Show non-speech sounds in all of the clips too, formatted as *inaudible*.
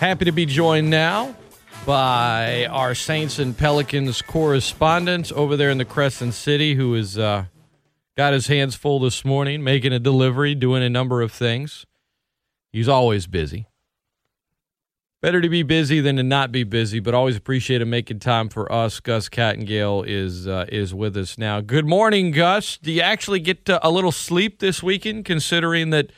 Happy to be joined now by our Saints and Pelicans correspondent over there in the Crescent City who has uh, got his hands full this morning, making a delivery, doing a number of things. He's always busy. Better to be busy than to not be busy, but always appreciate him making time for us. Gus Kattengell is uh, is with us now. Good morning, Gus. Do you actually get uh, a little sleep this weekend, considering that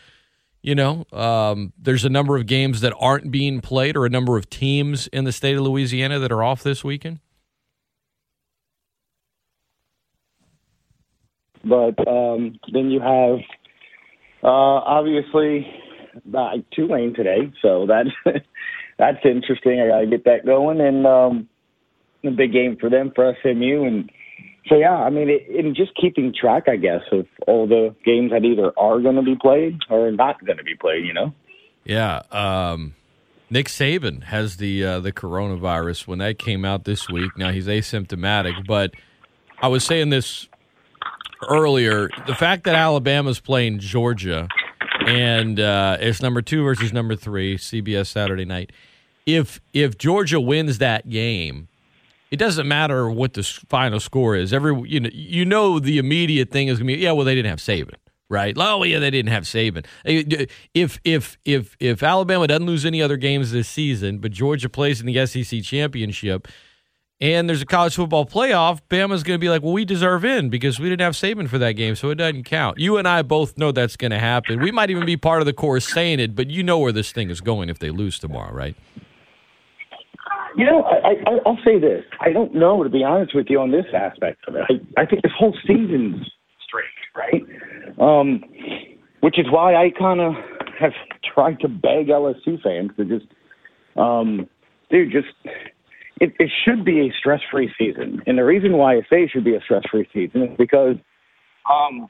you know um, there's a number of games that aren't being played, or a number of teams in the state of Louisiana that are off this weekend? But um, then you have uh, obviously uh, Tulane today, so that's *laughs* that's interesting. I got to get that going, and um, a big game for them for SMU, and so yeah, I mean, it, in just keeping track, I guess, of all the games that either are going to be played or not going to be played. You know. Yeah. Um, Nick Saban has the uh, the coronavirus. When that came out this week, now he's asymptomatic, but I was saying this earlier. The fact that Alabama's playing Georgia and uh, it's number two versus number three, CBS Saturday night. If if Georgia wins that game, it doesn't matter what the final score is. Every you know you know the immediate thing is gonna be yeah well they didn't have Saban right oh yeah they didn't have Saban if if if if Alabama doesn't lose any other games this season but Georgia plays in the SEC championship and there's a college football playoff, Bama's going to be like, well, we deserve in because we didn't have Saban for that game, so it doesn't count. You and I both know that's going to happen. We might even be part of the course saying it, but you know where this thing is going if they lose tomorrow, right? You know, I, I, I'll say this. I don't know, to be honest with you, on this aspect of it. I, I think this whole season's strange, right? Um, which is why I kind of have tried to beg LSU fans to just, um, dude, just it, it should be a stress free season. And the reason why I say it should be a stress free season is because um,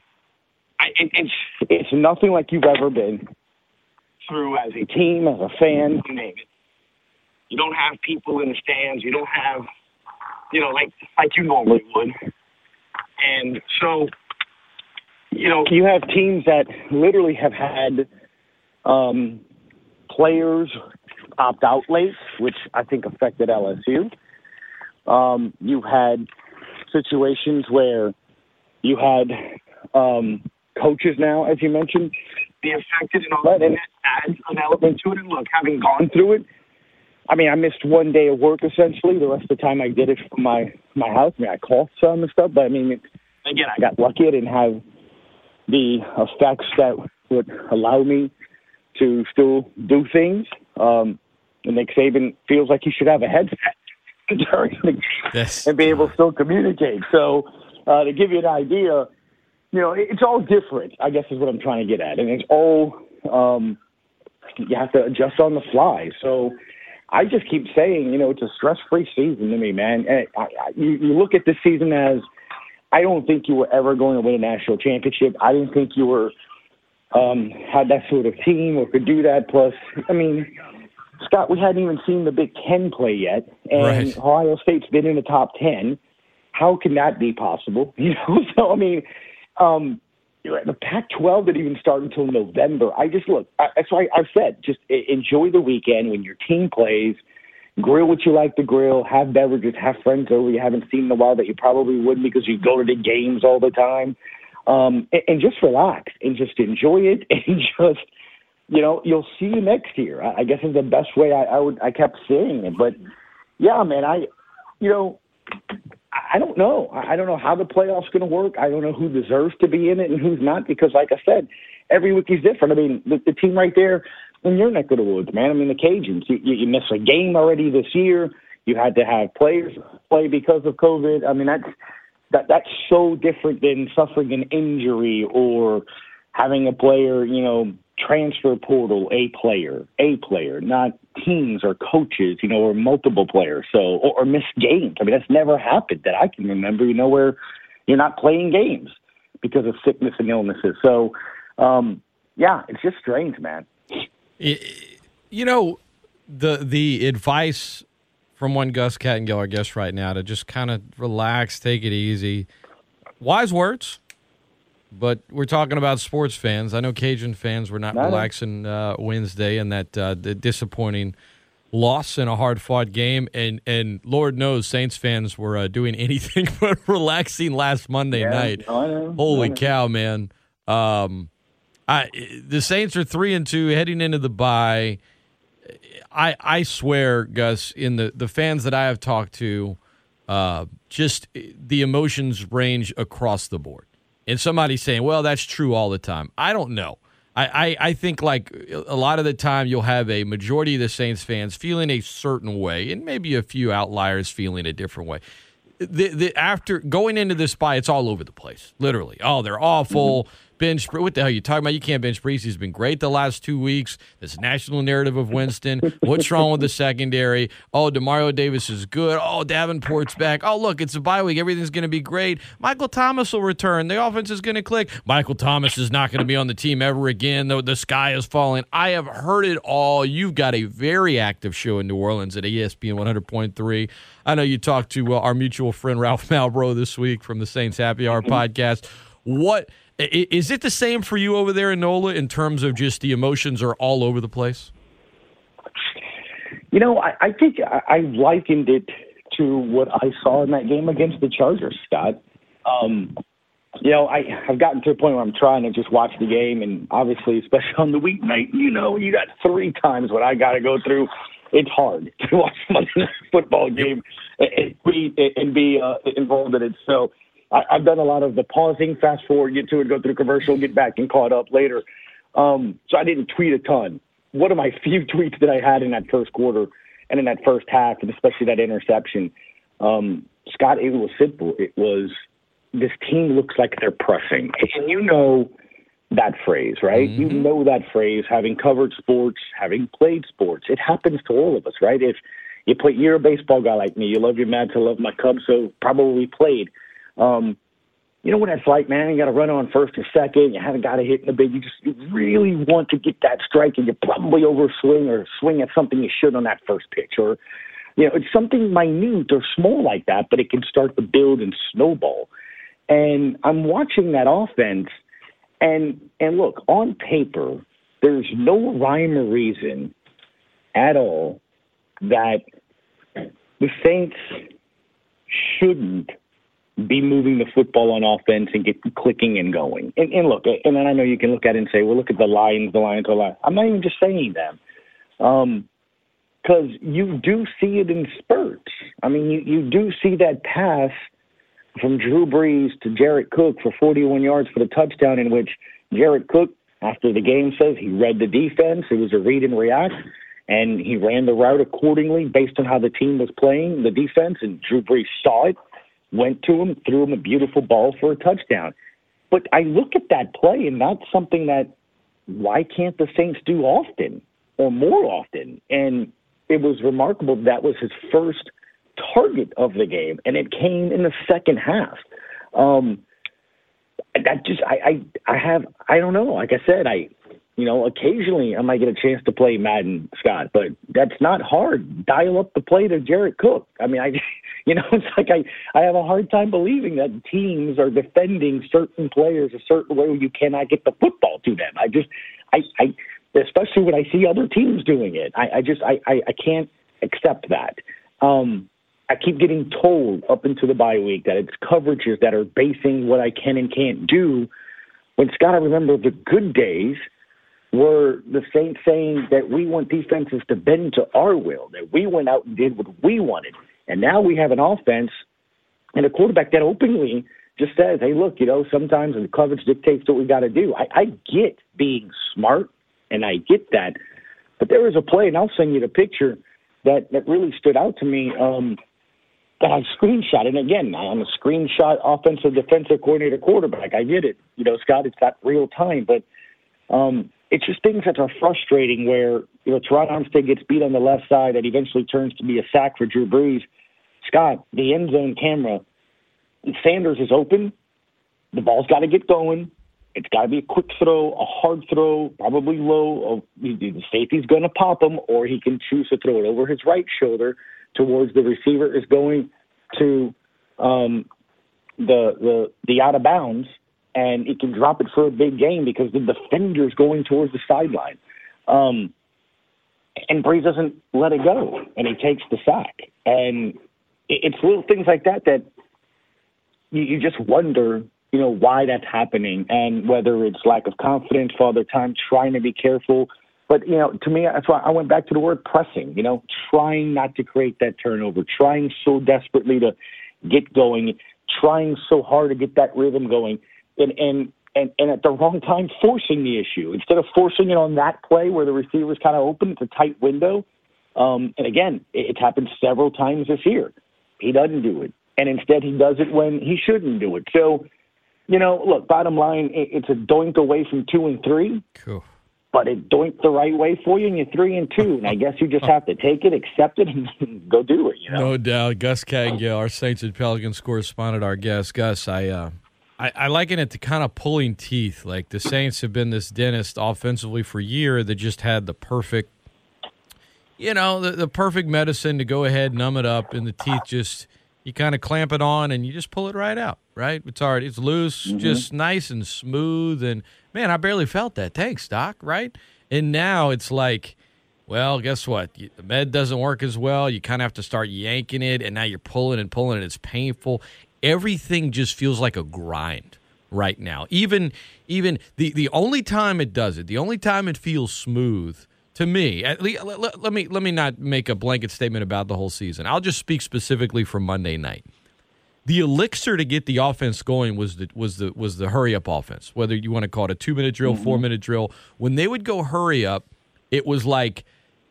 I, it, it's, it's nothing like you've ever been through as a team, as a fan, you name it. You don't have people in the stands. You don't have, you know, like like you normally would. And so, you know, you have teams that literally have had um, players opt out late, which I think affected LSU. Um, you had situations where you had um, coaches now, as you mentioned, be affected and all that, and that adds an element to it. And look, having gone through it, I mean, I missed one day of work essentially. The rest of the time, I did it from my my house. I mean, I coughed some and stuff, but I mean, again, I got lucky. I didn't have the effects that would allow me to still do things. Um, and Nick Saban feels like he should have a headset *laughs* during the game yes. and be able to still communicate. So, uh, to give you an idea, you know, it's all different. I guess is what I'm trying to get at, and it's all um, you have to adjust on the fly. So. I just keep saying, you know, it's a stress-free season to me, man. And I, I, you, you look at this season as, I don't think you were ever going to win a national championship. I didn't think you were um, had that sort of team or could do that. Plus, I mean, Scott, we hadn't even seen the Big Ten play yet, and right. Ohio State's been in the top ten. How can that be possible? *laughs* You know, so I mean, um, the Pac-12 didn't even start until November. I just look. I, that's why I've said just enjoy the weekend when your team plays. Grill what you like to grill. Have beverages. Have friends over you haven't seen in a while that you probably wouldn't because you go to the games all the time. Um, and, and just relax and just enjoy it *laughs* and just you know, you'll see you next year. I, guess is the best way I, I would. I kept saying it, but yeah, man, I, you know, I don't know. I don't know how the playoffs going to work. I don't know who deserves to be in it and who's not because, like I said, every week is different. I mean, the, the team right there in your neck of the woods, man. I mean, the Cajuns. You, you, you miss a game already this year. You had to have players play because of COVID. I mean, that's that that's so different than suffering an injury or having a player, you know, transfer portal a player, a player, not teams or coaches, you know, or multiple players. So or, or miss games. I mean, that's never happened that I can remember. You know, where you're not playing games because of sickness and illnesses. So, um, yeah, it's just strange, man. You know, the the advice from one Gus Kattengell, I guess, right now to just kind of relax, take it easy. Wise words but we're talking about sports fans. I know Cajun fans were not, not relaxing uh, Wednesday and that uh, the disappointing loss in a hard fought game, and and Lord knows Saints fans were uh, doing *laughs* anything but relaxing last Monday Yeah, night. Holy cow, man! Um, I the Saints are three and two heading into the bye. I I swear, Gus, in the the fans that I have talked to, uh, just the emotions range across the board. And somebody saying, "Well, that's true all the time." I don't know. I, I, I think like a lot of the time you'll have a majority of the Saints fans feeling a certain way, and maybe a few outliers feeling a different way. The, the after going into this bye, it's all over the place. Literally, oh, they're awful. Mm-hmm. Ben, what the hell are you talking about? You can't bench Brees. He's been great the last two weeks. This national narrative of Winston. What's wrong with the secondary? Oh, Demario Davis is good. Oh, Davenport's back. Oh, look, it's a bye week. Everything's going to be great. Michael Thomas will return. The offense is going to click. Michael Thomas is not going to be on the team ever again. The, the sky is falling. I have heard it all. You've got a very active show in New Orleans at ESPN 100.3. I know you talked to uh, our mutual friend Ralph Malbro this week from the Saints Happy Hour podcast. What is it the same for you over there in NOLA in terms of just the emotions are all over the place? You know, I, I think I, I likened it to what I saw in that game against the Chargers, Scott. Um, you know, I, I've gotten to a point where I'm trying to just watch the game, and obviously, especially on the weeknight, you know, you got three times what I got to go through. It's hard *laughs* to watch a Monday night football game and and be and be uh, involved in it. So I, I've done a lot of the pausing, fast forward, get to it, go through commercial, get back and caught up later. Um, so I didn't tweet a ton. One of my *laughs* few tweets that I had in that first quarter and in that first half, and especially that interception, um, Scott, it was simple. It was this team looks like they're pressing, and you know that phrase, right? You know that phrase, having covered sports, having played sports. It happens to all of us, right? If you play, you're a baseball guy like me. You love your Mets, I love my Cubs, so probably played. Um, you know what that's like, man. You got to run on first or second. You haven't got to hit in the big. You just you really want to get that strike, and you probably overswing or swing at something you should on that first pitch, or you know, it's something minute or small like that, but it can start to build and snowball. And I'm watching that offense, and and look on paper, there's no rhyme or reason at all that the Saints shouldn't be moving the football on offense and get clicking and going. And, and look, and then I know you can look at it and say, well, look at the Lions, the Lions, the Lions. I'm not even just saying them. Um, because you do see it in spurts. I mean, you, you do see that pass from Drew Brees to Jared Cook for 41 yards for the touchdown, in which Jared Cook, after the game, says he read the defense. It was a read and react, and he ran the route accordingly based on how the team was playing the defense. And Drew Brees saw it, went to him, threw him a beautiful ball for a touchdown. But I look at that play, and that's something that why can't the Saints do often or more often? And it was remarkable that was his first target of the game, and it came in the second half. Um, that just I, I I have I don't know. Like I said, I you know occasionally I might get a chance to play Madden, Scott, but that's not hard. Dial up the play to Jared Cook. I mean, I you know *laughs* it's like I I have a hard time believing that teams are defending certain players a certain way where you cannot get the football to them. I just I I especially when I see other teams doing it. I, I just I, I, I can't accept that. Um, I keep getting told up into the bye week that it's coverages that are basing what I can and can't do. When Scott, I remember the good days were the Saints saying that we want defenses to bend to our will, that we went out and did what we wanted. And now we have an offense and a quarterback that openly just says, hey, look, you know, sometimes the coverage dictates what we got to do. I, I get being smart and I get that. But there was a play, and I'll send you the picture that that really stood out to me. Um, that I screenshot, and again, I'm a screenshot offensive defensive coordinator quarterback. I get it, you know, Scott. It's not real time, but um, it's just things that are frustrating. Where you know, Terron Armstead gets beat on the left side, that eventually turns to be a sack for Drew Brees. Scott, the end zone camera, Sanders is open. The ball's got to get going. It's got to be a quick throw, a hard throw, probably low. The safety's going to pop him, or he can choose to throw it over his right shoulder towards the receiver is going to um, the the the out of bounds, and he can drop it for a big game because the defender's going towards the sideline. Um, and Brees doesn't let it go, and he takes the sack. And it's little things like that that you, you just wonder, you know, why that's happening, and whether it's lack of confidence, father time, trying to be careful. But you know, to me, that's why I went back to the word pressing. You know, trying not to create that turnover, trying so desperately to get going, trying so hard to get that rhythm going, and and and, and at the wrong time forcing the issue instead of forcing it on that play where the receiver's kind of open. It's a tight window. Um, and again, it, it's happened several times this year. He doesn't do it, and instead he does it when he shouldn't do it. So, you know, look, bottom line, it's a doink away from two and three. Cool. But it doinked the right way for you, and you're three and two. And I guess you just have to take it, accept it, and *laughs* go do it. You know? No doubt. Gus Kattengell, our Saints and Pelicans correspondent, our guest. Gus, I uh, I, I liken it to kind of pulling teeth. Like the Saints have been this dentist offensively for a year that just had the perfect, you know, the, the perfect medicine to go ahead, numb it up, and the teeth just you kind of clamp it on and you just pull it right out. Right? It's already it's loose, mm-hmm. just nice and smooth. And man, I barely felt that. Thanks, Doc. Right? And now it's like. Well, guess what? The med doesn't work as well. You kind of have to start yanking it, and now you're pulling and pulling, and it's painful everything just feels like a grind right now. Even even the the only time it does it, the only time it feels smooth to me. At least, let, let, me let me not make a blanket statement about the whole season. I'll just speak specifically for Monday night. The elixir to get the offense going was the was the was the hurry up offense. Whether you want to call it a two minute drill, mm-hmm. four minute drill, when they would go hurry up, it was like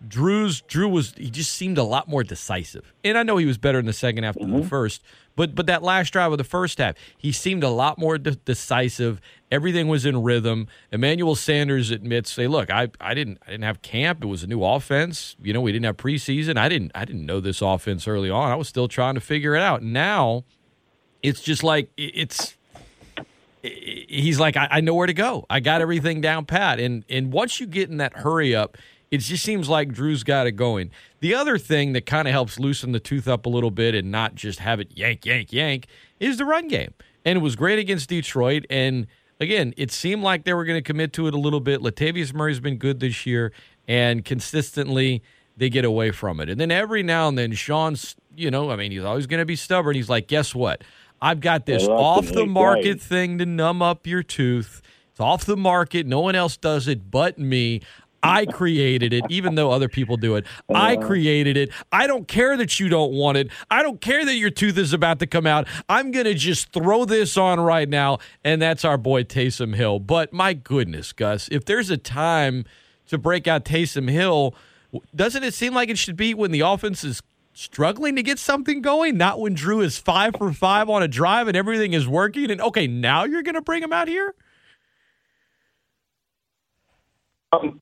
Drew's Drew was he just seemed a lot more decisive. And I know he was better in the second half than mm-hmm. the first, but but that last drive of the first half, he seemed a lot more de- decisive. Everything was in rhythm. Emmanuel Sanders admits, "Say, look, I I didn't I didn't have camp. It was a new offense. You know, we didn't have preseason. I didn't I didn't know this offense early on. I was still trying to figure it out. Now, it's just like it's he's like, I, I, know where to go. I got everything down pat. And and once you get in that hurry up, it just seems like Drew's got it going. The other thing that kind of helps loosen the tooth up a little bit and not just have it yank, yank, yank is the run game. And it was great against Detroit. And again, it seemed like they were going to commit to it a little bit. Latavius Murray's been good this year, and consistently they get away from it. And then every now and then, Sean's, you know, I mean, he's always going to be stubborn. He's like, guess what? I've got this off the market thing to numb up your tooth. It's off the market. No one else does it but me. I created it, even though other people do it. I uh-huh. created it. I don't care that you don't want it. I don't care that your tooth is about to come out. I'm going to just throw this on right now. And that's our boy Taysom Hill. But my goodness, Gus, if there's a time to break out Taysom Hill, doesn't it seem like it should be when the offense is struggling to get something going, not when Drew is five for five on a drive and everything is working? And okay, now you're going to bring him out here? Um,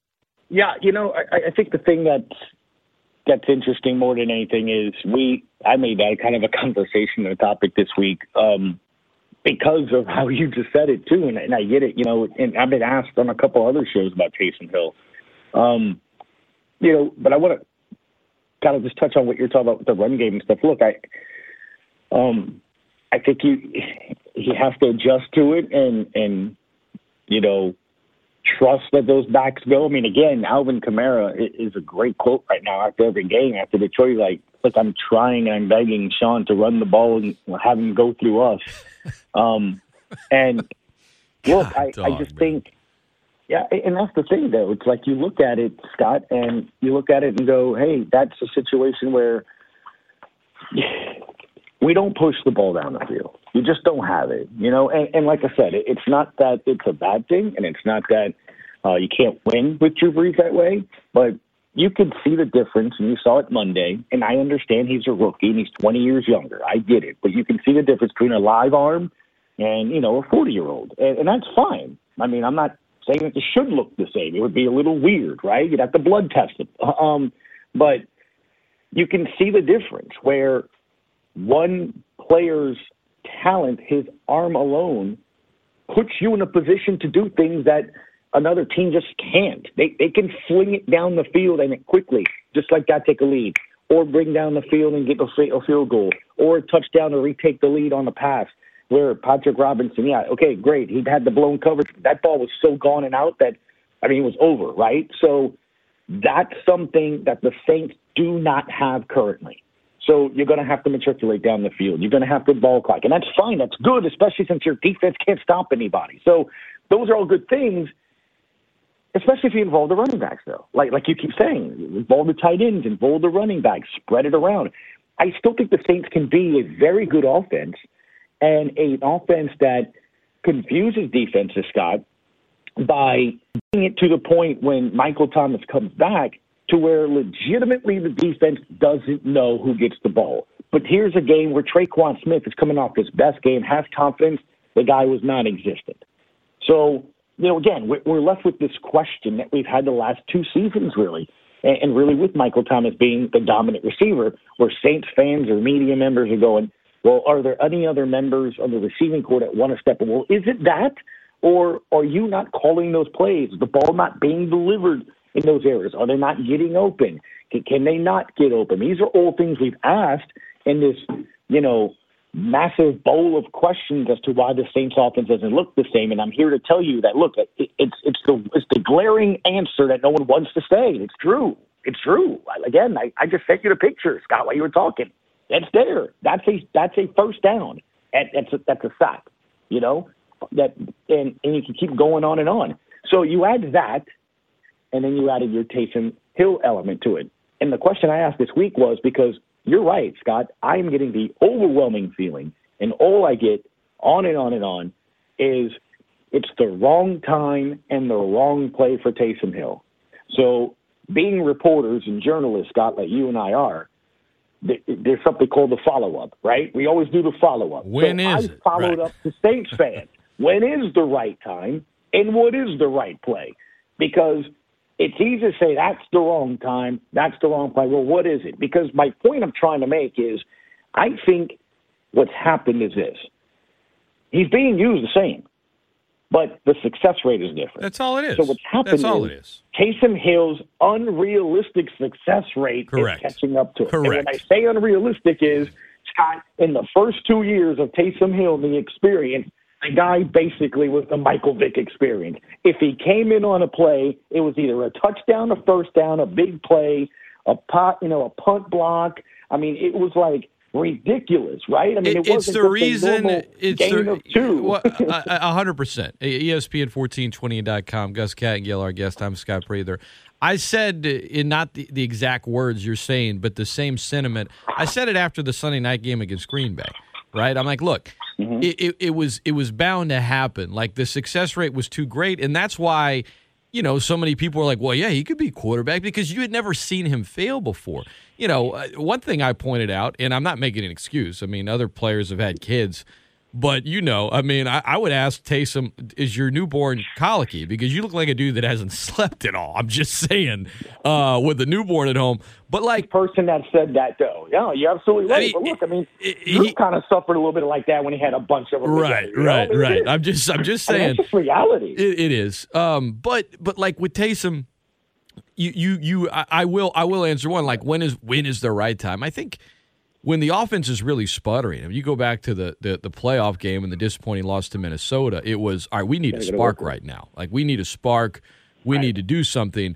yeah, you know, I, I think the thing that's that's interesting more than anything is we I made that kind of a *laughs* conversation and a topic this week um, because of how you just said it too, and, and I get it. You know, and I've been asked on a couple other shows about Taysom Hill. Um, you know, but I want to kind of just touch on what you're talking about with the run game and stuff. Look, I um, I think you he has to adjust to it and and you know trust that those backs go. I mean, again, Alvin Kamara is a great quote right now after every game after Detroit. Like, look, I'm trying, and I'm begging Sean to run the ball and have him go through us. *laughs* Um, and look, I, dog, I just man. think, yeah, and that's the thing, though. It's like you look at it, Scott, and you look at it and go, hey, that's a situation where *sighs* we don't push the ball down the field. You just don't have it, you know. And, and like I said, it, it's not that it's a bad thing, and it's not that uh, you can't win with Drew Brees that way. But you can see the difference, and you saw it Monday. And I understand he's a rookie and he's 20 years younger. I get it, but you can see the difference between a live arm and you know a 40 year old, and, and that's fine. I mean, I'm not saying that they should look the same. It would be a little weird, right? You'd have to blood test it. Um, but you can see the difference where one player's talent, his arm alone, puts you in a position to do things that another team just can't. They they can fling it down the field and it quickly, just like that, take a lead, or bring down the field and get a field goal, or a touchdown to retake the lead on the pass. Where Patrick Robinson, yeah, okay, great, he had the blown coverage. That ball was so gone and out that, I mean, it was over, right? So That's something that the Saints do not have currently. So you're going to have to matriculate down the field. You're going to have to ball clock. And that's fine. That's good, especially since your defense can't stop anybody. So those are all good things, especially if you involve the running backs, though. Like, like you keep saying, involve the tight ends, involve the running backs, spread it around. I still think the Saints can be a very good offense and an offense that confuses defenses, Scott, by getting it to the point when Michael Thomas comes back to where legitimately the defense doesn't know who gets the ball. But here's a game where Tre'Quan Smith is coming off his best game, has confidence. The guy was non existent. So, you know, again, we're left with this question that we've had the last two seasons, really. And really, with Michael Thomas being the dominant receiver, where Saints fans or media members are going, well, are there any other members of the receiving corps that want to step in? Well, is it that? Or are you not calling those plays? The ball not being delivered in those areas? Are they not getting open? Can, can they not get open? These are all things we've asked in this, you know, massive bowl of questions as to why the Saints offense doesn't look the same. And I'm here to tell you that look, it, it's it's the it's the glaring answer that no one wants to say. It's true. It's true. Again, I, I just sent you the picture, Scott, while you were talking. That's there. That's a that's a first down. That's a, that's a sack. You know that, and and you can keep going on and on. So you add that, and then you added your Taysom Hill element to it. And the question I asked this week was because you're right, Scott. I am getting the overwhelming feeling, and all I get on and on and on is it's the wrong time and the wrong play for Taysom Hill. So, being reporters and journalists, Scott, like you and I are, there's something called the follow up, right? We always do the follow up. When so is I followed right. up to Saints fans. *laughs* when is the right time and what is the right play? Because it's easy to say that's the wrong time, that's the wrong play. Well, what is it? Because my point I'm trying to make is I think what's happened is this. He's being used the same but the success rate is different. That's all it is. So what's happened That's all is, it is. Taysom Hill's unrealistic success rate Correct. is catching up to it. Correct. And when I say unrealistic is, Scott, in the first two years of Taysom Hill, the experience, the guy basically was the Michael Vick experience. If he came in on a play, it was either a touchdown, a first down, a big play, a pot, you know, a punt block. I mean, it was like ridiculous, right? I mean, it, it it's the reason. it's the, two. *laughs* *laughs* A hundred percent. ESPN fourteen twenty dot com. Gus Kattengell, our guest. I'm Scott Prather. I said uh, in not the, the exact words you're saying, but the same sentiment. I said it after the Sunday night game against Green Bay. Right? I'm like, look, mm-hmm. it, it, it was it was bound to happen. Like the success rate was too great, and that's why you know, so many people were like, well, yeah, he could be quarterback because you had never seen him fail before. You know, uh, one thing I pointed out, and I'm not making an excuse. I mean, other players have had kids, but you know, I mean, I, I would ask Taysom, is your newborn colicky? Because you look like a dude that hasn't *laughs* slept at all. I'm just saying, uh, with a newborn at home. But like person that said that though, yeah, you're absolutely right. I mean, but look, I mean, he kind of suffered a little bit like that when he had a bunch of them. Right, together, right, mean, right. I'm just, I'm just saying, I mean, just reality. It, it is. Um, but, but like with Taysom, you, you, you, I, I will, I will answer one. Like when is, when is the right time? I think when the offense is really sputtering. If you go back to the, the, the playoff game and the disappointing loss to Minnesota, it was all right. We need a spark right now. Like we need a spark. We right. need to do something.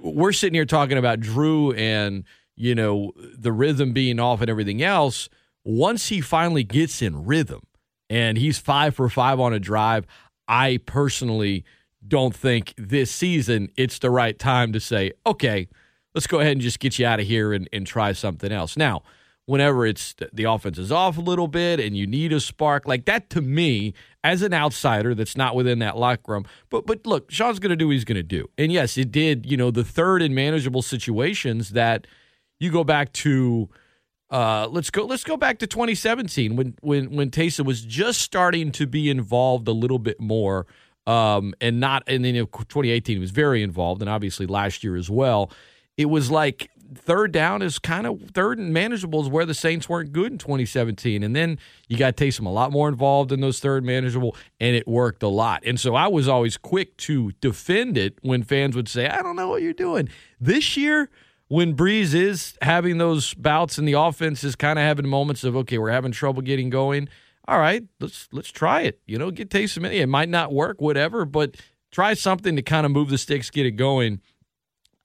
We're sitting here talking about Drew and you know, the rhythm being off and everything else, once he finally gets in rhythm and he's five for five on a drive, I personally don't think this season it's the right time to say, okay, let's go ahead and just get you out of here and, and try something else. Now, whenever it's the offense is off a little bit and you need a spark like that to me as an outsider that's not within that locker room but but look Sean's going to do what he's going to do and yes it did you know the third in manageable situations that – you go back to uh, let's go let's go back to 2017 when when when Taysom was just starting to be involved a little bit more um, and not and then you know, 2018 he was very involved and obviously last year as well. It was like third down is kind of third and manageable is where the Saints weren't good in 2017. And then you got Taysom a lot more involved in those third manageable, and it worked a lot. And so I was always quick to defend it when fans would say, I don't know what you're doing. This year, when Brees is having those bouts and the offense is kind of having moments of okay, we're having trouble getting going. All right, let's let's try it. You know, get Taysom in. It might not work, whatever, but try something to kind of move the sticks, get it going.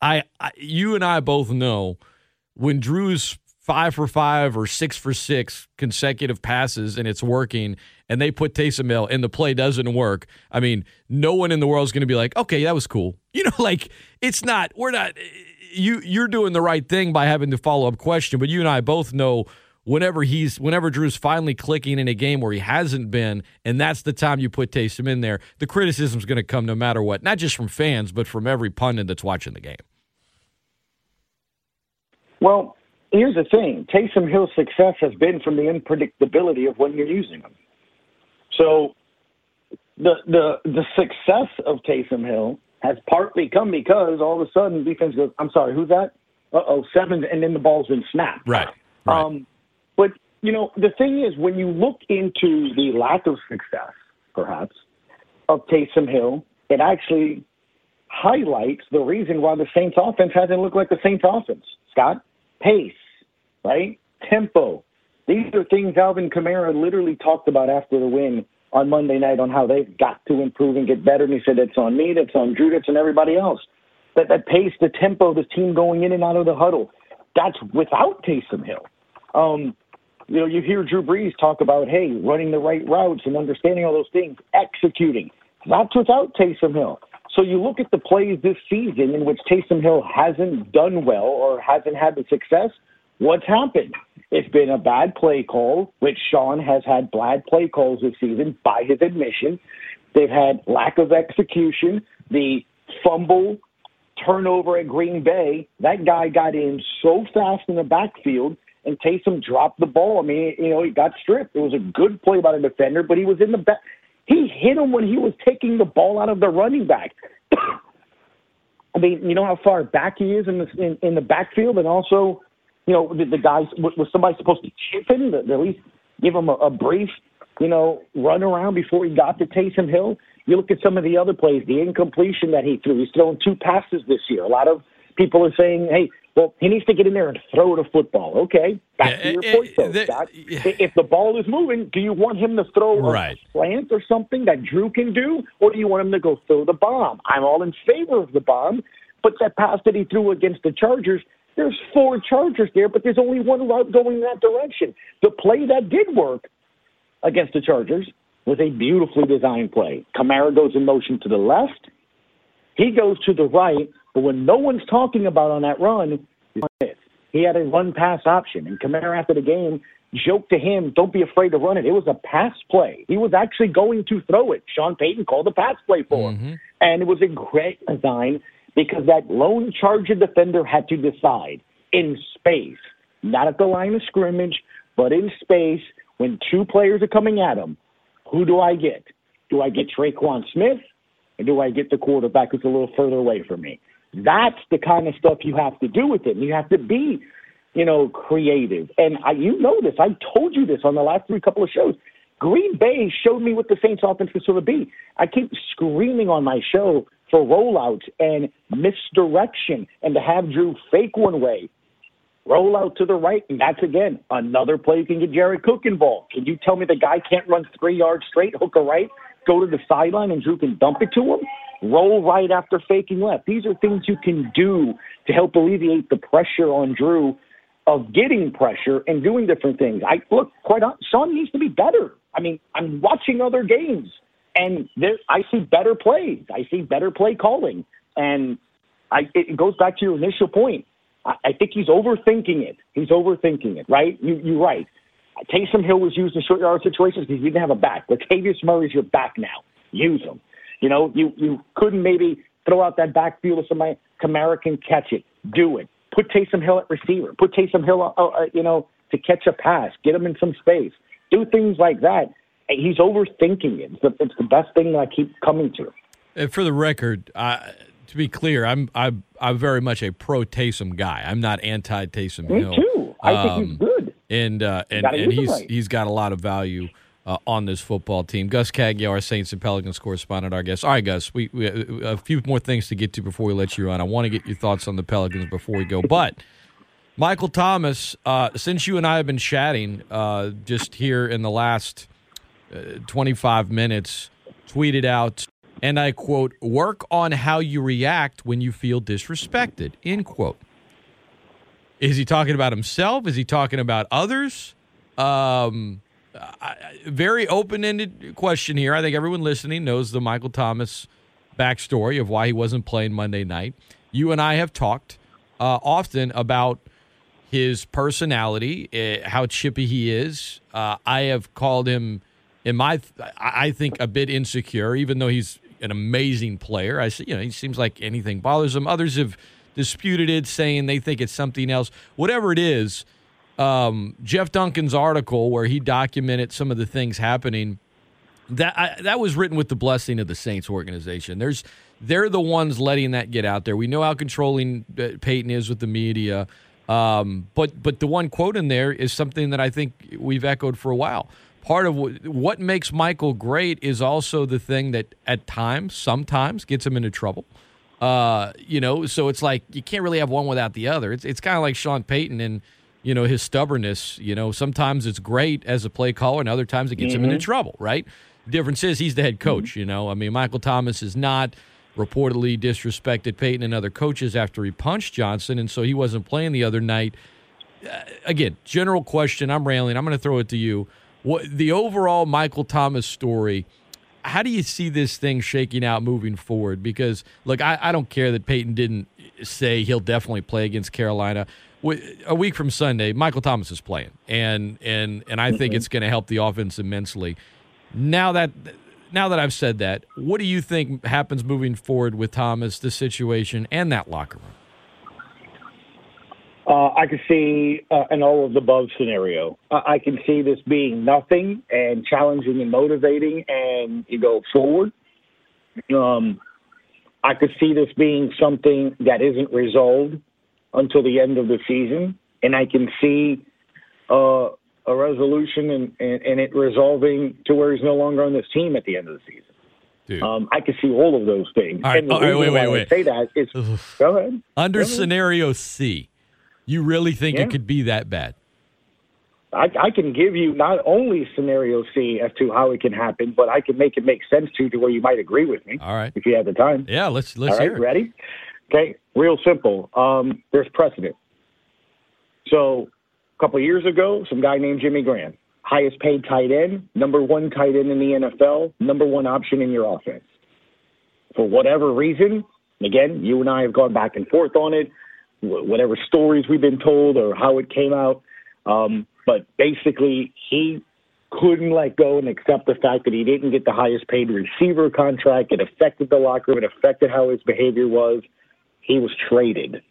I, I you and I both know when Drew's five for five or six for six consecutive passes and it's working and they put Taysom Hill and the play doesn't work, I mean, no one in the world is going to be like, okay, that was cool. *laughs* You know, like it's not, we're not, you, you're doing the right thing by having the follow up question, but you and I both know whenever he's, whenever Drew's finally clicking in a game where he hasn't been, and that's the time you put Taysom in there, the criticism's going to come no matter what, not just from fans, but from every pundit that's watching the game. Well, here's the thing Taysom Hill's success has been from the unpredictability of when you're using him. So the the the success of Taysom Hill has partly come because all of a sudden defense goes, I'm sorry, who's that? Uh oh, seven, and then the ball's been snapped. Right. right. Um, but you know, the thing is, when you look into the lack of success, perhaps, of Taysom Hill, it actually highlights the reason why the Saints offense hasn't looked like the Saints offense. Scott, pace, right? Tempo. These are things Alvin Kamara literally talked about after the win on Monday night on how they've got to improve and get better. And he said, it's on me, it's on that's on everybody else. That, that pace, the tempo, the team going in and out of the huddle, that's without Taysom Hill. Um, you know, you hear Drew Brees talk about, hey, running the right routes and understanding all those things, executing. That's without Taysom Hill. So you look at the plays this season in which Taysom Hill hasn't done well or hasn't had the success. What's happened? It's been a bad play call, which Sean has had bad play calls this season by his admission. They've had lack of execution, the fumble, turnover at Green Bay. That guy got in so fast in the backfield, and Taysom dropped the ball. I mean, you know, he got stripped. It was a good play by the defender, but he was in the back. He hit him when he was taking the ball out of the running back. *coughs* I mean, you know how far back he is in the in, in the backfield, and also, you know, the, the guys was somebody supposed to chip him to at least give him a, a brief, you know, run around before he got to Taysom Hill. You look at some of the other plays, the incompletion that he threw. He's thrown two passes this year. A lot of people are saying, "Hey, well, he needs to get in there and throw the football. Okay, back to your uh, point, though, Scott. If the ball is moving, do you want him to throw right. a slant or something that Drew can do, or do you want him to go throw the bomb? I'm all in favor of the bomb, but that pass that he threw against the Chargers, there's four Chargers there, but there's only one route going that direction. The play that did work against the Chargers was a beautifully designed play. Kamara goes in motion to the left. He goes to the right, but when no one's talking about on that run, he had a run pass option. And Kamara after the game joked to him, don't be afraid to run it. It was a pass play. He was actually going to throw it. Sean Payton called a pass play for him. Mm-hmm. And it was a great design because that lone Charger defender had to decide in space, not at the line of scrimmage, but in space when two players are coming at him. Who do I get? Do I get Tre'Quan Smith or do I get the quarterback who's a little further away from me? That's the kind of stuff you have to do with it. You have to be, you know, creative. And I, you know this. I told you this on the last three couple of shows. Green Bay showed me what the Saints offense could sort of be. I keep screaming on my show for rollouts and misdirection and to have Drew fake one way, roll out to the right, and that's again another play you can get Jared Cook involved. Can you tell me the guy can't run three yards straight, hook a right, go to the sideline, and Drew can dump it to him? roll right after faking left. These are things you can do to help alleviate the pressure on Drew of getting pressure and doing different things. I look quite on, Sean needs to be better. I mean, I'm watching other games and there I see better plays. I see better play calling. And I it goes back to your initial point. I, I think he's overthinking it. He's overthinking it, right? You you're right. Taysom Hill was used in short yard situations because he didn't have a back. Latavius Murray's your back now. Use him. You know, you you couldn't maybe throw out that backfield of somebody. Kamara can catch it. Do it. Put Taysom Hill at receiver. Put Taysom Hill, uh, uh, you know, to catch a pass. Get him in some space. Do things like that. He's overthinking it. It's the, it's the best thing that I keep coming to. And for the record, uh, to be clear, I'm I'm I'm very much a pro Taysom guy. I'm not anti Taysom Me too. I um, think he's um, good. And uh, and, and he's right. he's got a lot of value uh, on this football team. Gus Kagia, our Saints and Pelicans correspondent, our guest. All right, Gus, we, we a few more things to get to before we let you run. I want to get your thoughts on the Pelicans before we go, but. Michael Thomas, uh, since you and I have been chatting uh, just here in the last uh, 25 minutes, tweeted out and I quote, work on how you react when you feel disrespected, end quote. Is he talking about himself? Is he talking about others? Um, very open ended question here. I think everyone listening knows the Michael Thomas backstory of why he wasn't playing Monday night. You and I have talked uh, often about his personality, uh, how chippy he is. Uh, I have called him, in my, I think, a bit insecure, even though he's an amazing player. I, see, you know, he seems like anything bothers him. Others have disputed it, saying they think it's something else. Whatever it is, um, Jeff Duncan's article where he documented some of the things happening that I, that was written with the blessing of the Saints organization. There's they're the ones letting that get out there. We know how controlling Payton is with the media, um, but but the one quote in there is something that I think we've echoed for a while. Part of what, what makes Michael great is also the thing that at times, sometimes, gets him into trouble. Uh, you know, so it's like you can't really have one without the other. It's it's kind of like Sean Payton and you know his stubbornness. You know, sometimes it's great as a play caller, and other times it gets mm-hmm. him into mm-hmm. trouble. Right? The difference is he's the head coach. Mm-hmm. You know, I mean, Michael Thomas is not reportedly disrespected Payton and other coaches after he punched Johnson, and so he wasn't playing the other night. Uh, again, general question. I'm railing. I'm going to throw it to you. What the overall Michael Thomas story? How do you see this thing shaking out moving forward? Because look, I, I don't care that Payton didn't say he'll definitely play against Carolina. A week from Sunday, Michael Thomas is playing, and and and I think it's going to help the offense immensely. Now that now that I've said that, what do you think happens moving forward with Thomas, the situation, and that locker room? Uh, I could see uh, an all of the above scenario. Uh, I can see this being nothing and challenging and motivating, and you go forward. Um, I could see this being something that isn't resolved until the end of the season, and I can see uh, a resolution and, and, and, it resolving to where he's no longer on this team at the end of the season. Um, I can see all of those things. All right, all right, wait, wait, wait. say that is go ahead. Under go ahead. scenario C, you really think yeah. it could be that bad? I, I, can give you not only scenario C as to how it can happen, but I can make it make sense to you to where you might agree with me. All right, if you have the time. Yeah, let's let's All right, hear it. Ready? Okay, real simple. Um, there's precedent. So a couple of years ago, some guy named Jimmy Graham, highest paid tight end, number one tight end in the NFL, number one option in your offense. For whatever reason, again, you and I have gone back and forth on it, whatever stories we've been told or how it came out. Um, but basically, he couldn't let go and accept the fact that he didn't get the highest paid receiver contract. It affected the locker room. It affected how his behavior was. He was traded.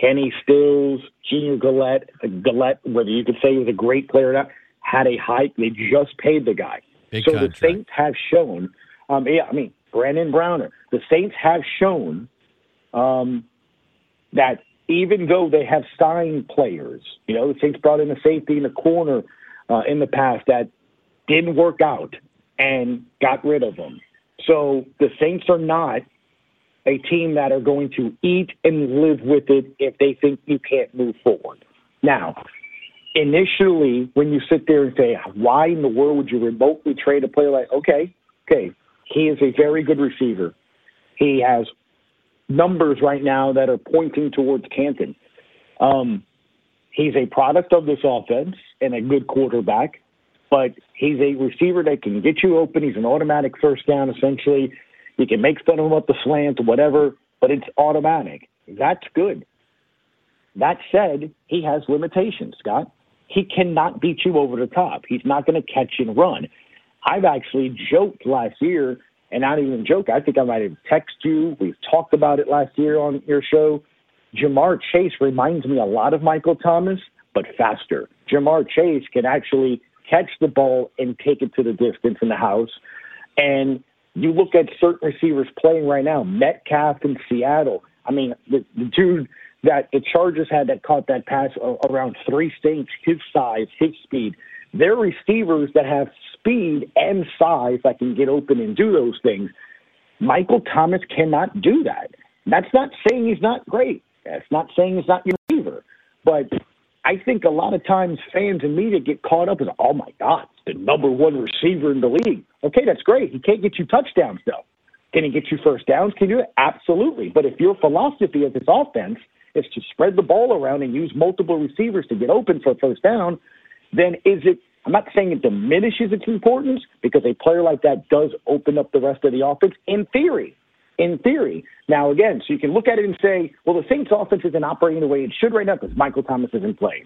Kenny Stills, Junior Galette, Galette, whether you could say he was a great player or not, had a hike. They just paid the guy. Big so contract. the Saints have shown, um, yeah, I mean, Brandon Browner, the Saints have shown um, that even though they have signed players, you know, the Saints brought in a safety in the corner uh, in the past that didn't work out and got rid of them. So the Saints are not a team that are going to eat and live with it if they think you can't move forward. Now, initially, when you sit there and say, why in the world would you remotely trade a player like, okay, okay, he is a very good receiver. He has numbers right now that are pointing towards Canton. Um, he's a product of this offense and a good quarterback, but he's a receiver that can get you open. He's an automatic first down, essentially. You can make fun of him up the slant or whatever, but it's automatic. That's good. That said, he has limitations, Scott. He cannot beat you over the top. He's not going to catch and run. I've actually joked last year, and not even joke. I think I might have texted you. We've talked about it last year on your show. Ja'Marr Chase reminds me a lot of Michael Thomas, but faster. Ja'Marr Chase can actually catch the ball and take it to the distance in the house. And you look at certain receivers playing right now, Metcalf in Seattle. I mean, the, the dude that the Chargers had that caught that pass around three stinks, his size, his speed. They're receivers that have speed and size that can get open and do those things. Michael Thomas cannot do that. That's not saying he's not great. That's not saying he's not your receiver. But I think a lot of times fans and media get caught up in, oh my God, the number one receiver in the league. Okay, that's great. He can't get you touchdowns, though. Can he get you first downs? Can you do it? Absolutely. But if your philosophy of this offense is to spread the ball around and use multiple receivers to get open for first down, then is it I'm not saying it diminishes its importance because a player like that does open up the rest of the offense in theory. In theory. Now, again, so you can look at it and say, well, the Saints offense isn't operating the way it should right now because Michael Thomas isn't playing.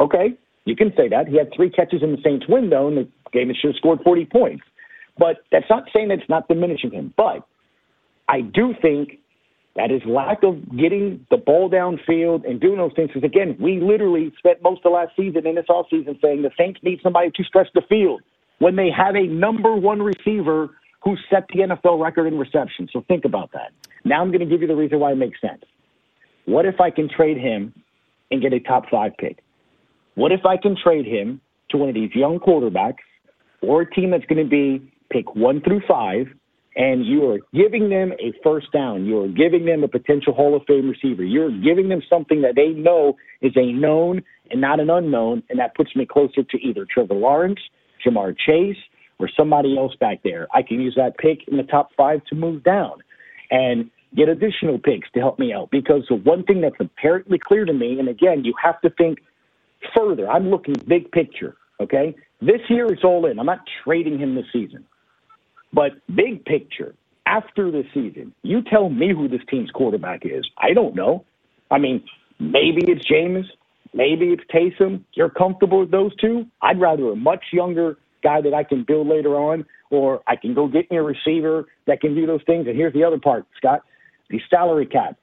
Okay, you can say that. He had three catches in the Saints window and the game that should have scored 40 points. But that's not saying that it's not diminishing him. But I do think that is lack of getting the ball downfield and doing those things. Because again, we literally spent most of last season in this offseason saying the Saints need somebody to stretch the field when they have a number one receiver who set the NFL record in reception. So think about that. Now I'm going to give you the reason why it makes sense. What if I can trade him and get a top five pick? What if I can trade him to one of these young quarterbacks or a team that's going to be pick one through five and you are giving them a first down. You are giving them a potential Hall of Fame receiver. You're giving them something that they know is a known and not an unknown, and that puts me closer to either Trevor Lawrence, Ja'Marr Chase, or somebody else back there. I can use that pick in the top five to move down and get additional picks to help me out. Because the one thing that's apparently clear to me, and again, you have to think further. I'm looking big picture, okay? This year is all in. I'm not trading him this season. But big picture, after the season, you tell me who this team's quarterback is. I don't know. I mean, maybe it's Jameis, maybe it's Taysom. You're comfortable with those two? I'd rather a much younger guy that I can build later on, or I can go get me a receiver that can do those things. And here's the other part, Scott. The salary cap.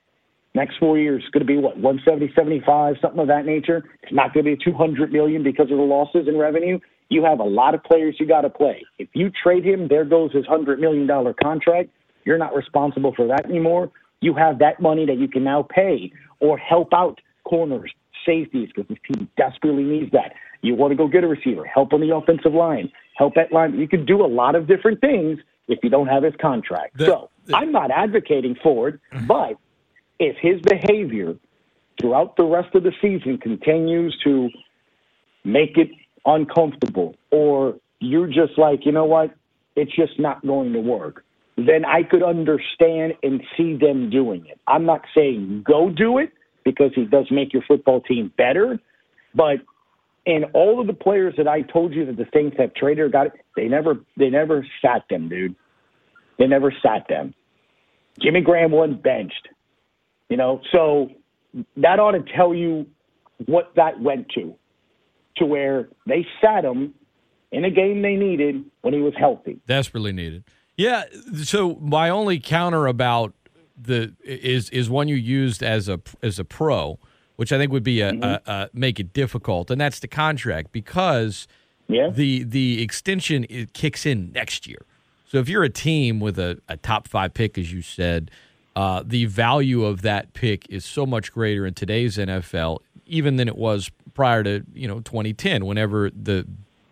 Next four years is going to be what 170, 75, something of that nature. It's not going to be 200 million because of the losses in revenue you have a lot of players you got to play. If you trade him, there goes his $100 million contract. You're not responsible for that anymore. You have that money that you can now pay or help out corners, safeties, because this team desperately needs that. You want to go get a receiver, help on the offensive line, help at line. You can do a lot of different things if you don't have his contract. The, so the, I'm not advocating for it, but if his behavior throughout the rest of the season continues to make it uncomfortable or you're just like, you know what, it's just not going to work, then I could understand and see them doing it. I'm not saying go do it because he does make your football team better, but in all of the players that I told you that the Saints have traded or got it, they never they never sat them, dude. They never sat them. Jimmy Graham wasn't benched. You know, so that ought to tell you what that went to to where they sat him in a game they needed when he was healthy. Desperately needed. Yeah. So my only counter about the is is one you used as a as a pro, which I think would be a, mm-hmm. a, a make it difficult, and that's the contract because yeah. the the extension it kicks in next year. So if you're a team with a, a top five pick, as you said, uh, the value of that pick is so much greater in today's NFL, even than it was prior to you know 2010, whenever the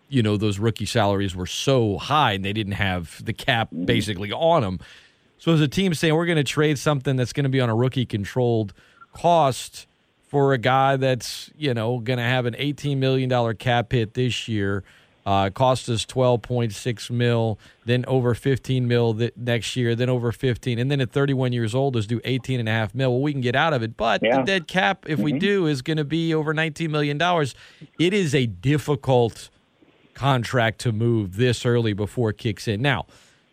you know those rookie salaries were so high and they didn't have the cap mm-hmm. basically on them. So as a team saying we're going to trade something that's going to be on a rookie controlled cost for a guy that's you know going to have an 18 million dollar cap hit this year uh, cost us 12.6 mil, then over 15 mil th- next year, then over 15, and then at 31 years old is due 18 and a half mil. Well, we can get out of it, but yeah. the dead cap, if mm-hmm. we do, is going to be over 19 million dollars. It is a difficult contract to move this early before it kicks in. Now,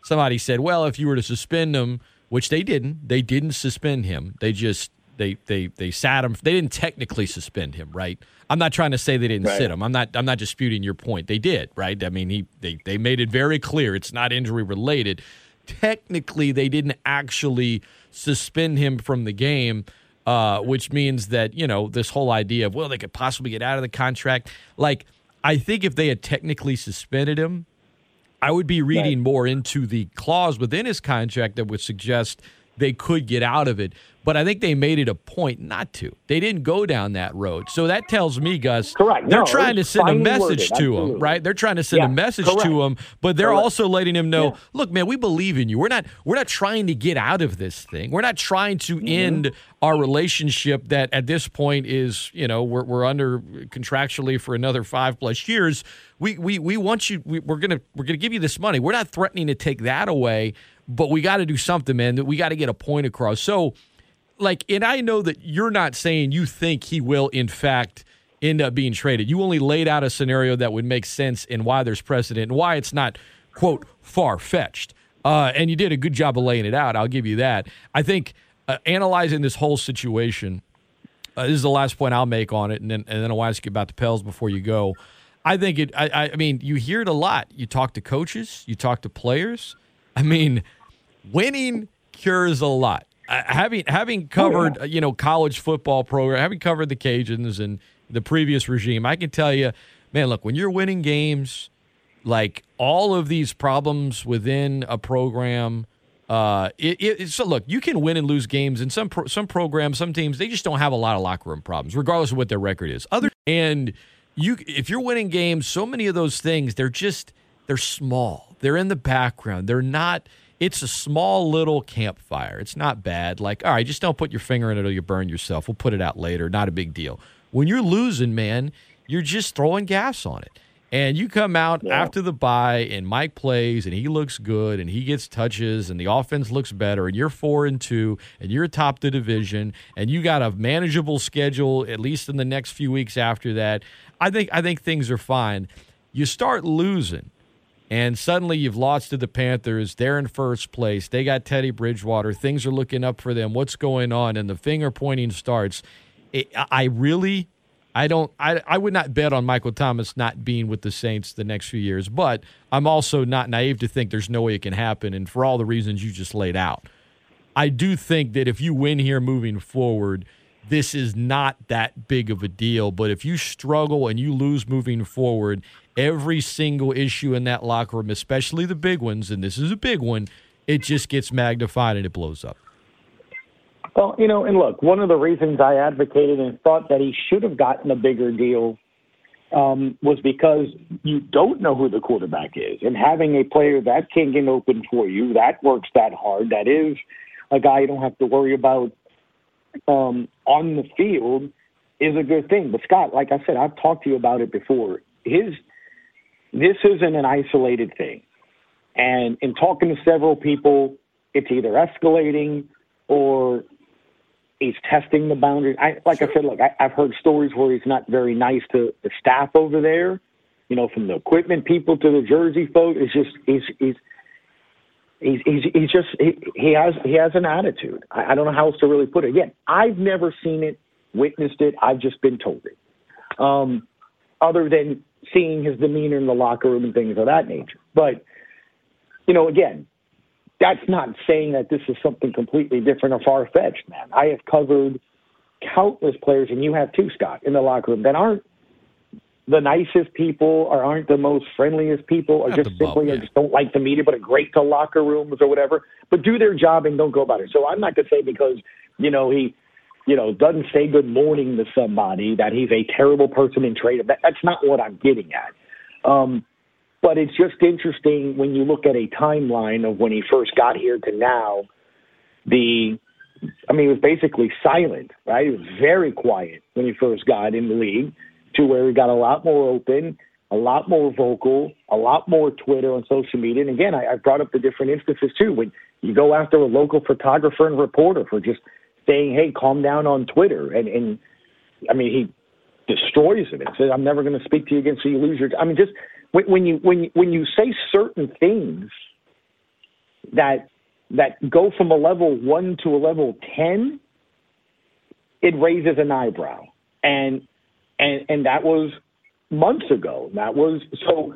somebody said, well, if you were to suspend him, which they didn't, they didn't suspend him. They just they they they sat him. They didn't technically suspend him, right? I'm not trying to say they didn't right. sit him. I'm not. I'm not disputing your point. They did, right? I mean, he they they made it very clear it's not injury related. Technically, they didn't actually suspend him from the game, uh, which means that you know this whole idea of well they could possibly get out of the contract. Like I think if they had technically suspended him, I would be reading right. more into the clause within his contract that would suggest they could get out of it. But I think they made it a point not to. They didn't go down that road. So that tells me, Gus, correct. They're no, trying to send a message worded. to Absolutely. him, right? They're trying to send yeah, a message correct. to him, but they're correct. also letting him know, yeah. look, man, we believe in you. We're not we're not trying to get out of this thing. We're not trying to Mm-hmm. end our relationship that at this point is, you know, we're, we're under contractually for another five plus years. We we, we want you. We, we're gonna we're gonna give you this money. We're not threatening to take that away, but we got to do something, man. That we got to get a point across. So, like, and I know that you're not saying you think he will, in fact. End up being traded. You only laid out a scenario that would make sense and why there's precedent and why it's not, quote, far fetched. Uh, and you did a good job of laying it out. I'll give you that. I think uh, analyzing this whole situation, uh, this is the last point I'll make on it, and then and then I'll ask you about the Pels before you go. I think it. I, I- I mean, you hear it a lot. You talk to coaches, you talk to players. I mean, winning cures a lot. Uh, having having covered uh, you know college football program, having covered the Cajuns and the previous regime, I can tell you, man, look, when you're winning games, like all of these problems within a program. Uh, it, it, so look, you can win and lose games, and some pro, some programs, some teams, they just don't have a lot of locker room problems, regardless of what their record is. Other and you, if you're winning games, so many of those things, they're just they're small. They're in the background. They're not. It's a small little campfire. It's not bad. Like, all right, just don't put your finger in it or you burn yourself. We'll put it out later. Not a big deal. When you're losing, man, you're just throwing gas on it. And you come out Yeah. after the bye, and Mike plays, and he looks good, and he gets touches, and the offense looks better, and you're four and two, and you're atop the division, and you got a manageable schedule at least in the next few weeks after that. I think I think things are fine. You start losing, and suddenly you've lost to the Panthers. They're in first place. They got Teddy Bridgewater. Things are looking up for them. What's going on? And the finger pointing starts. It, I really, I don't, I, I would not bet on Michael Thomas not being with the Saints the next few years, but I'm also not naive to think there's no way it can happen. And for all the reasons you just laid out, I do think that if you win here moving forward, this is not that big of a deal. But if you struggle and you lose moving forward, every single issue in that locker room, especially the big ones, and this is a big one, it just gets magnified and it blows up. Well, you know, and look, one of the reasons I advocated and thought that he should have gotten a bigger deal um, was because you don't know who the quarterback is, and having a player that can get open for you, that works that hard, that is a guy you don't have to worry about um, on the field, is a good thing. But Scott, like I said, I've talked to you about it before. His this isn't an isolated thing, and in talking to several people, it's either escalating or he's testing the boundaries. I, like I said, look, I, I've heard stories where he's not very nice to the staff over there. You know, from the equipment people to the jersey folks. It's just he's he's he's he's, he's just he, he has he has an attitude. I, I don't know how else to really put it. Again, I've never seen it, witnessed it. I've just been told it. Um, other than seeing his demeanor in the locker room and things of that nature. But you know, again, that's not saying that this is something completely different or far fetched, man. I have covered countless players, and you have too, Scott, in the locker room that aren't the nicest people or aren't the most friendliest people or Not just simply or just don't like the media but are great to locker rooms or whatever, but do their job and don't go about it. So I'm not going to say because, you know, he, you know, doesn't say good morning to somebody that he's a terrible person and trade. That, that's not what I'm getting at. Um, but it's just interesting when you look at a timeline of when he first got here to now. The, I mean, it was basically silent, right? It was very quiet when he first got in the league, to where he got a lot more open, a lot more vocal, a lot more Twitter and social media. And again, I, I brought up the different instances too. When you go after a local photographer and reporter for just saying, "Hey, calm down" on Twitter, and and I mean, he destroys it and says, "I'm never going to speak to you again, so you lose your." I mean, just when, when you when when you say certain things that that go from a level one to a level ten, it raises an eyebrow, and and and that was months ago. That was so.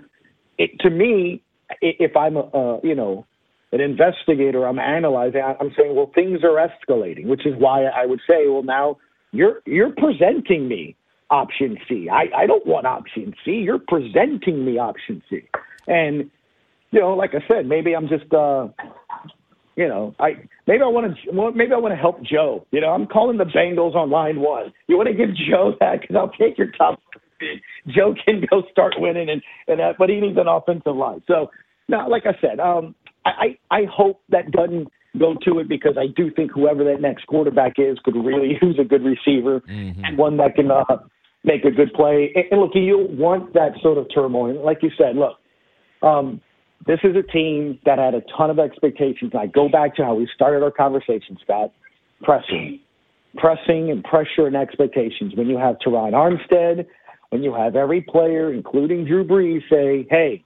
It, to me, if I'm a, uh, you know an investigator, I'm analyzing. I'm saying, well, things are escalating, which is why I would say, well, now you're you're presenting me option C. I, I don't want option C. You're presenting me option C, and you know, like I said, maybe I'm just uh, you know, I maybe I want to maybe I want to help Joe. You know, I'm calling the Bengals on line one. You want to give Joe that because I'll take your top. Joe can go start winning, and and that, but he needs an offensive line. So, now, like I said, um, I I hope that doesn't go to it because I do think whoever that next quarterback is could really *laughs* use a good receiver mm-hmm. and one that can uh, make a good play. And, and look, you want that sort of turmoil. Like you said, look, um, this is a team that had a ton of expectations. I go back to how we started our conversation, Scott. Pressing, pressing, and pressure and expectations. When you have Terron Armstead, when you have every player, including Drew Brees, say, "Hey,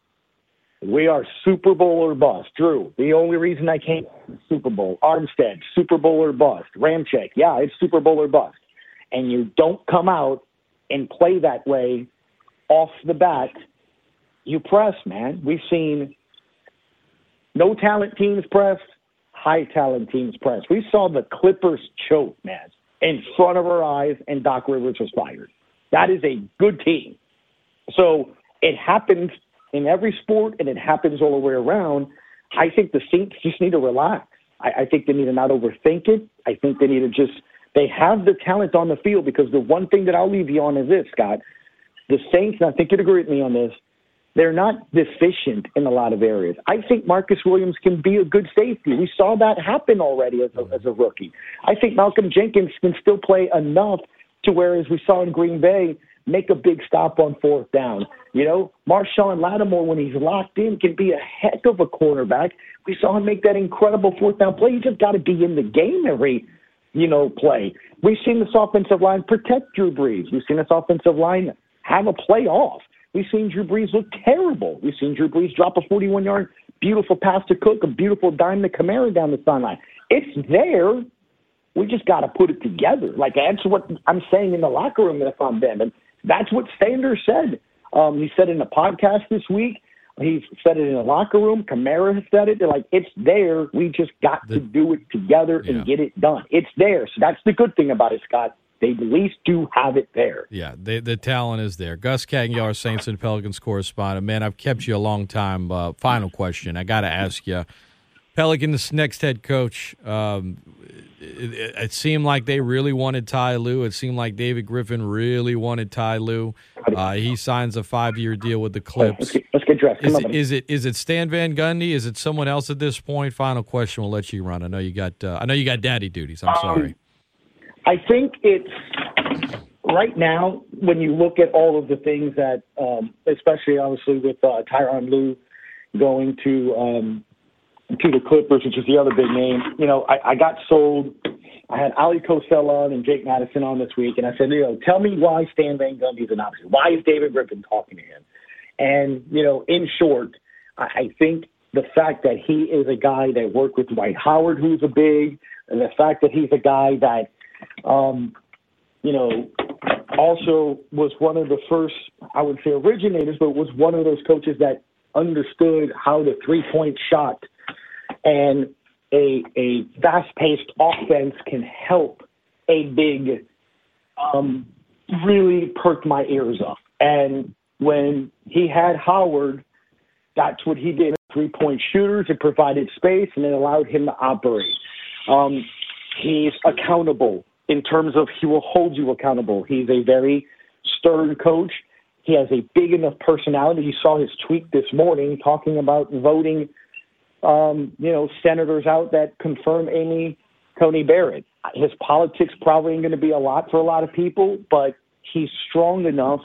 we are Super Bowl or bust." Drew, the only reason I came Super Bowl. Armstead, Super Bowl or bust. Ramczyk, yeah, it's Super Bowl or bust. And you don't come out and play that way off the bat. You press, man. We've seen no talent teams press, high talent teams press. We saw the Clippers choke, man, in front of our eyes, and Doc Rivers was fired. That is a good team. So it happens in every sport, and it happens all the way around. I think the Saints just need to relax. I, I think they need to not overthink it. I think they need to just they have the talent on the field because the one thing that I'll leave you on is this, Scott. The Saints, and I think you'd agree with me on this, they're not deficient in a lot of areas. I think Marcus Williams can be a good safety. We saw that happen already as a, as a rookie. I think Malcolm Jenkins can still play enough to where, as we saw in Green Bay, make a big stop on fourth down. You know, Marshon Lattimore, when he's locked in, can be a heck of a cornerback. We saw him make that incredible fourth down play. You just got to be in the game every, you know, play. We've seen this offensive line protect Drew Brees. We've seen this offensive line have a play off. We've seen Drew Brees look terrible. We've seen Drew Brees drop a 41 yard beautiful pass to Cook, a beautiful dime to Kamara down the sideline. It's there. We just got to put it together. Like that's what I'm saying in the locker room if I'm them, and that's what Sanders said. Um, he said in a podcast this week. He said it in the locker room. Kamara said it. They're like, it's there. We just got the, to do it together and yeah. get it done. It's there. So that's the good thing about it, Scott they at least do have it there. Yeah, they, the talent is there. Gus Kattengell, Saints and Pelicans correspondent. Man, I've kept you a long time. Uh, final question. I got to ask you. Pelicans' next head coach. Um, it, it, it, seemed like they really wanted Ty Lue. It seemed like David Griffin really wanted Ty Lue. Uh, he signs a five-year deal with the Clips. Let's get, let's get dressed. Is it, is it is it Stan Van Gundy? Is it someone else at this point? Final question. We'll let you run. I know you got. Uh, I know you got daddy duties. I'm um, sorry. I think it's right now when you look at all of the things that, um, especially obviously with uh, Tyronn Lue going to um, to the Clippers, which is the other big name. You know, I, I got sold. I had Oleh Kosel on and Jake Madison on this week, and I said, you know, tell me why Stan Van Gundy is an option. Why is David Griffin talking to him? And you know, in short, I, I think the fact that he is a guy that worked with Dwight Howard, who's a big, and the fact that he's a guy that um, you know, also was one of the first, I would say, originators, but was one of those coaches that understood how the three point shot and a a fast paced offense can help a big um, really perked my ears up. And when he had Howard, that's what he did. Three point shooters, it provided space and it allowed him to operate. Um, he's accountable in terms of he will hold you accountable. He's a very stern coach. He has a big enough personality. You saw his tweet this morning talking about voting, um, you know, senators out that confirm Amy Coney Barrett. His politics probably ain't going to be a lot for a lot of people, but he's strong enough,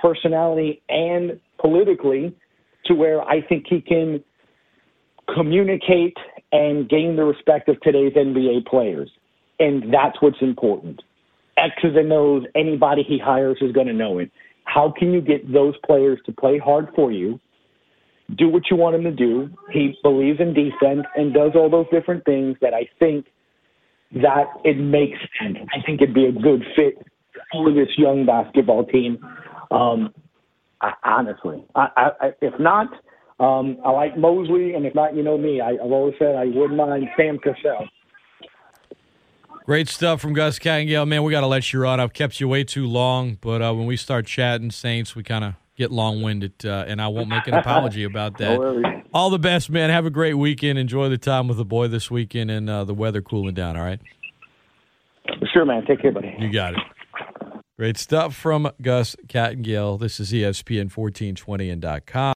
personality and politically, to where I think he can communicate and gain the respect of today's NBA players. And that's what's important. X's and O's, anybody he hires is going to know it. How can you get those players to play hard for you, do what you want him to do? He believes in defense and does all those different things that I think that it makes sense. I think it'd be a good fit for this young basketball team. Um, I, honestly, I, I, if not, um, I like Mosley, and if not, you know me. I, I've always said I wouldn't mind Sam Cassell. Great stuff from Gus Kattengell. Man, we got to let you run. I've kept you way too long, but uh, when we start chatting Saints, we kind of get long winded, uh, and I won't make an *laughs* apology about that. No. All the best, man. Have a great weekend. Enjoy the time with the boy this weekend and uh, the weather cooling down. All right. Sure, man. Take care, buddy. You got it. Great stuff from Gus Kattengell. This is ESPN 1420 and .com.